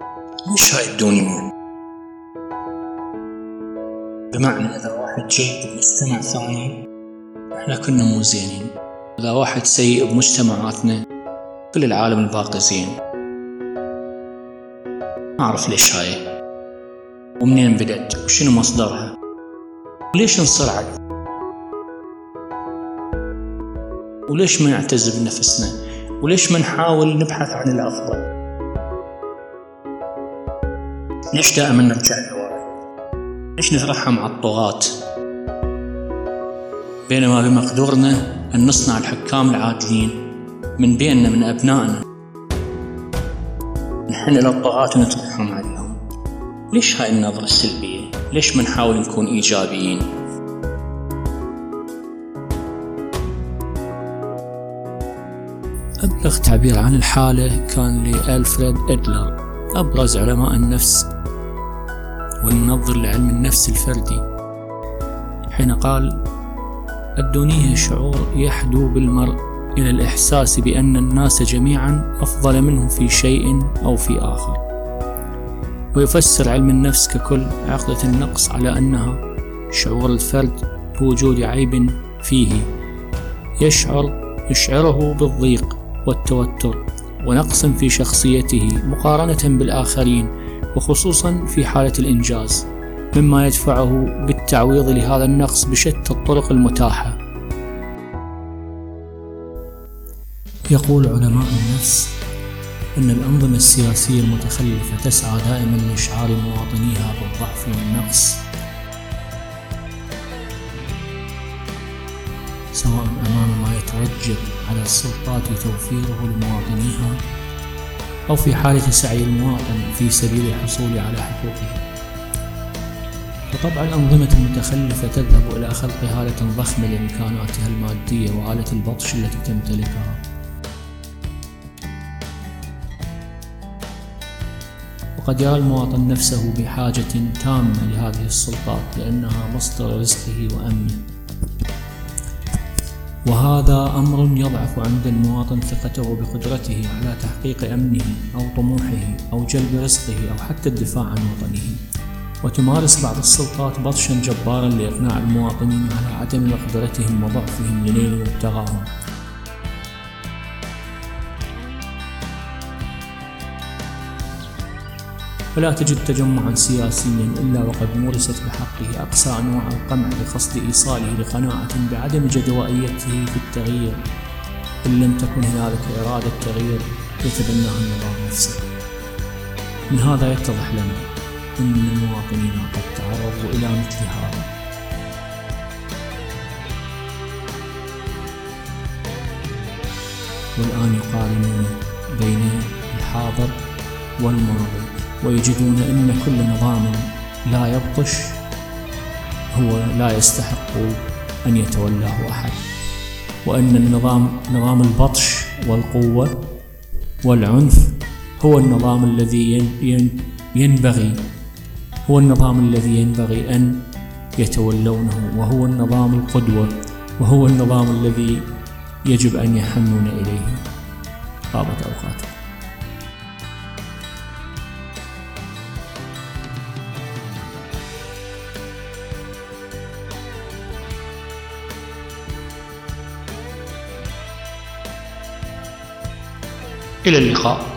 ليش هاي الدنيا بمعنى إذا واحد جيد بمجتمع ثاني إحنا كنا مو زينين. إذا واحد سيء بمجتمعاتنا كل العالم الباقي زين. ما أعرف ليش هاي. ومنين بدأت؟ وشنو مصدرها؟ وليش نصر عليه وليش ما نعتز بنفسنا وليش ما نحاول نبحث عن الأفضل؟ ليش دائما نرجع لورا ليش نترحم على الطغاة؟ بينما بمقدورنا أن نصنع الحكام العادلين من بيننا من أبنائنا. نحن إلى الطغاة ونترحم عليهم. ليش هاي النظرة السلبية؟ ليش ما نحاول نكون إيجابيين؟ أبلغ تعبير عن الحالة كان لألفريد إدلر. أبرز علماء النفس والمنظر لعلم النفس الفردي. حين قال الدونية شعور يحدو بالمرء إلى الإحساس بأن الناس جميعا أفضل منه في شيء أو في آخر. ويفسر علم النفس ككل عقدة النقص على أنها شعور الفرد بوجود عيب فيه. يشعر يشعره بالضيق والتوتر. ونقص في شخصيته مقارنة بالآخرين وخصوصا في حالة الإنجاز مما يدفعه بالتعويض لهذا النقص بشتى الطرق المتاحة. يقول علماء النفس أن الأنظمة السياسية المتخلفة تسعى دائما لإشعار مواطنيها بالضعف والنقص سواء أمام ما يتوجب على السلطات توفيره لمواطنيها أو في حالة سعي المواطن في سبيل الحصول على حقوقه. وطبعا الأنظمة المتخلفة تذهب إلى خلق هالة ضخمة لإمكاناتها المادية وآلة البطش التي تمتلكها. وقد يرى المواطن نفسه بحاجة تامة لهذه السلطات لأنها مصدر رزقه وأمنه. وهذا أمر يضعف عند المواطن ثقته بقدرته على تحقيق أمنه أو طموحه أو جلب رزقه أو حتى الدفاع عن وطنه. وتمارس بعض السلطات بطشا جبارا لإقناع المواطنين على عدم مقدرتهم وضعفهم لنيل مبتغاهم فلا تجد تجمعا سياسيا إلا وقد مورست بحقه أقصى أنواع القمع بقصد إيصاله لقناعة بعدم جدوائيته في التغيير. إن لم تكن هنالك إرادة تغيير يتبناها النظام نفسه. من هذا يتضح لنا أن المواطنين قد تعرضوا إلى مثل هذا. والآن يقارنون بين الحاضر والماضي ويجدون أن كل نظام لا يبطش هو لا يستحق أن يتولاه أحد. وأن النظام نظام البطش والقوة والعنف هو النظام الذي ينبغي هو النظام الذي ينبغي أن يتولونه وهو النظام القدوة وهو النظام الذي يجب أن يحنون إليه. طابت أوقاتكم إلى اللقاء.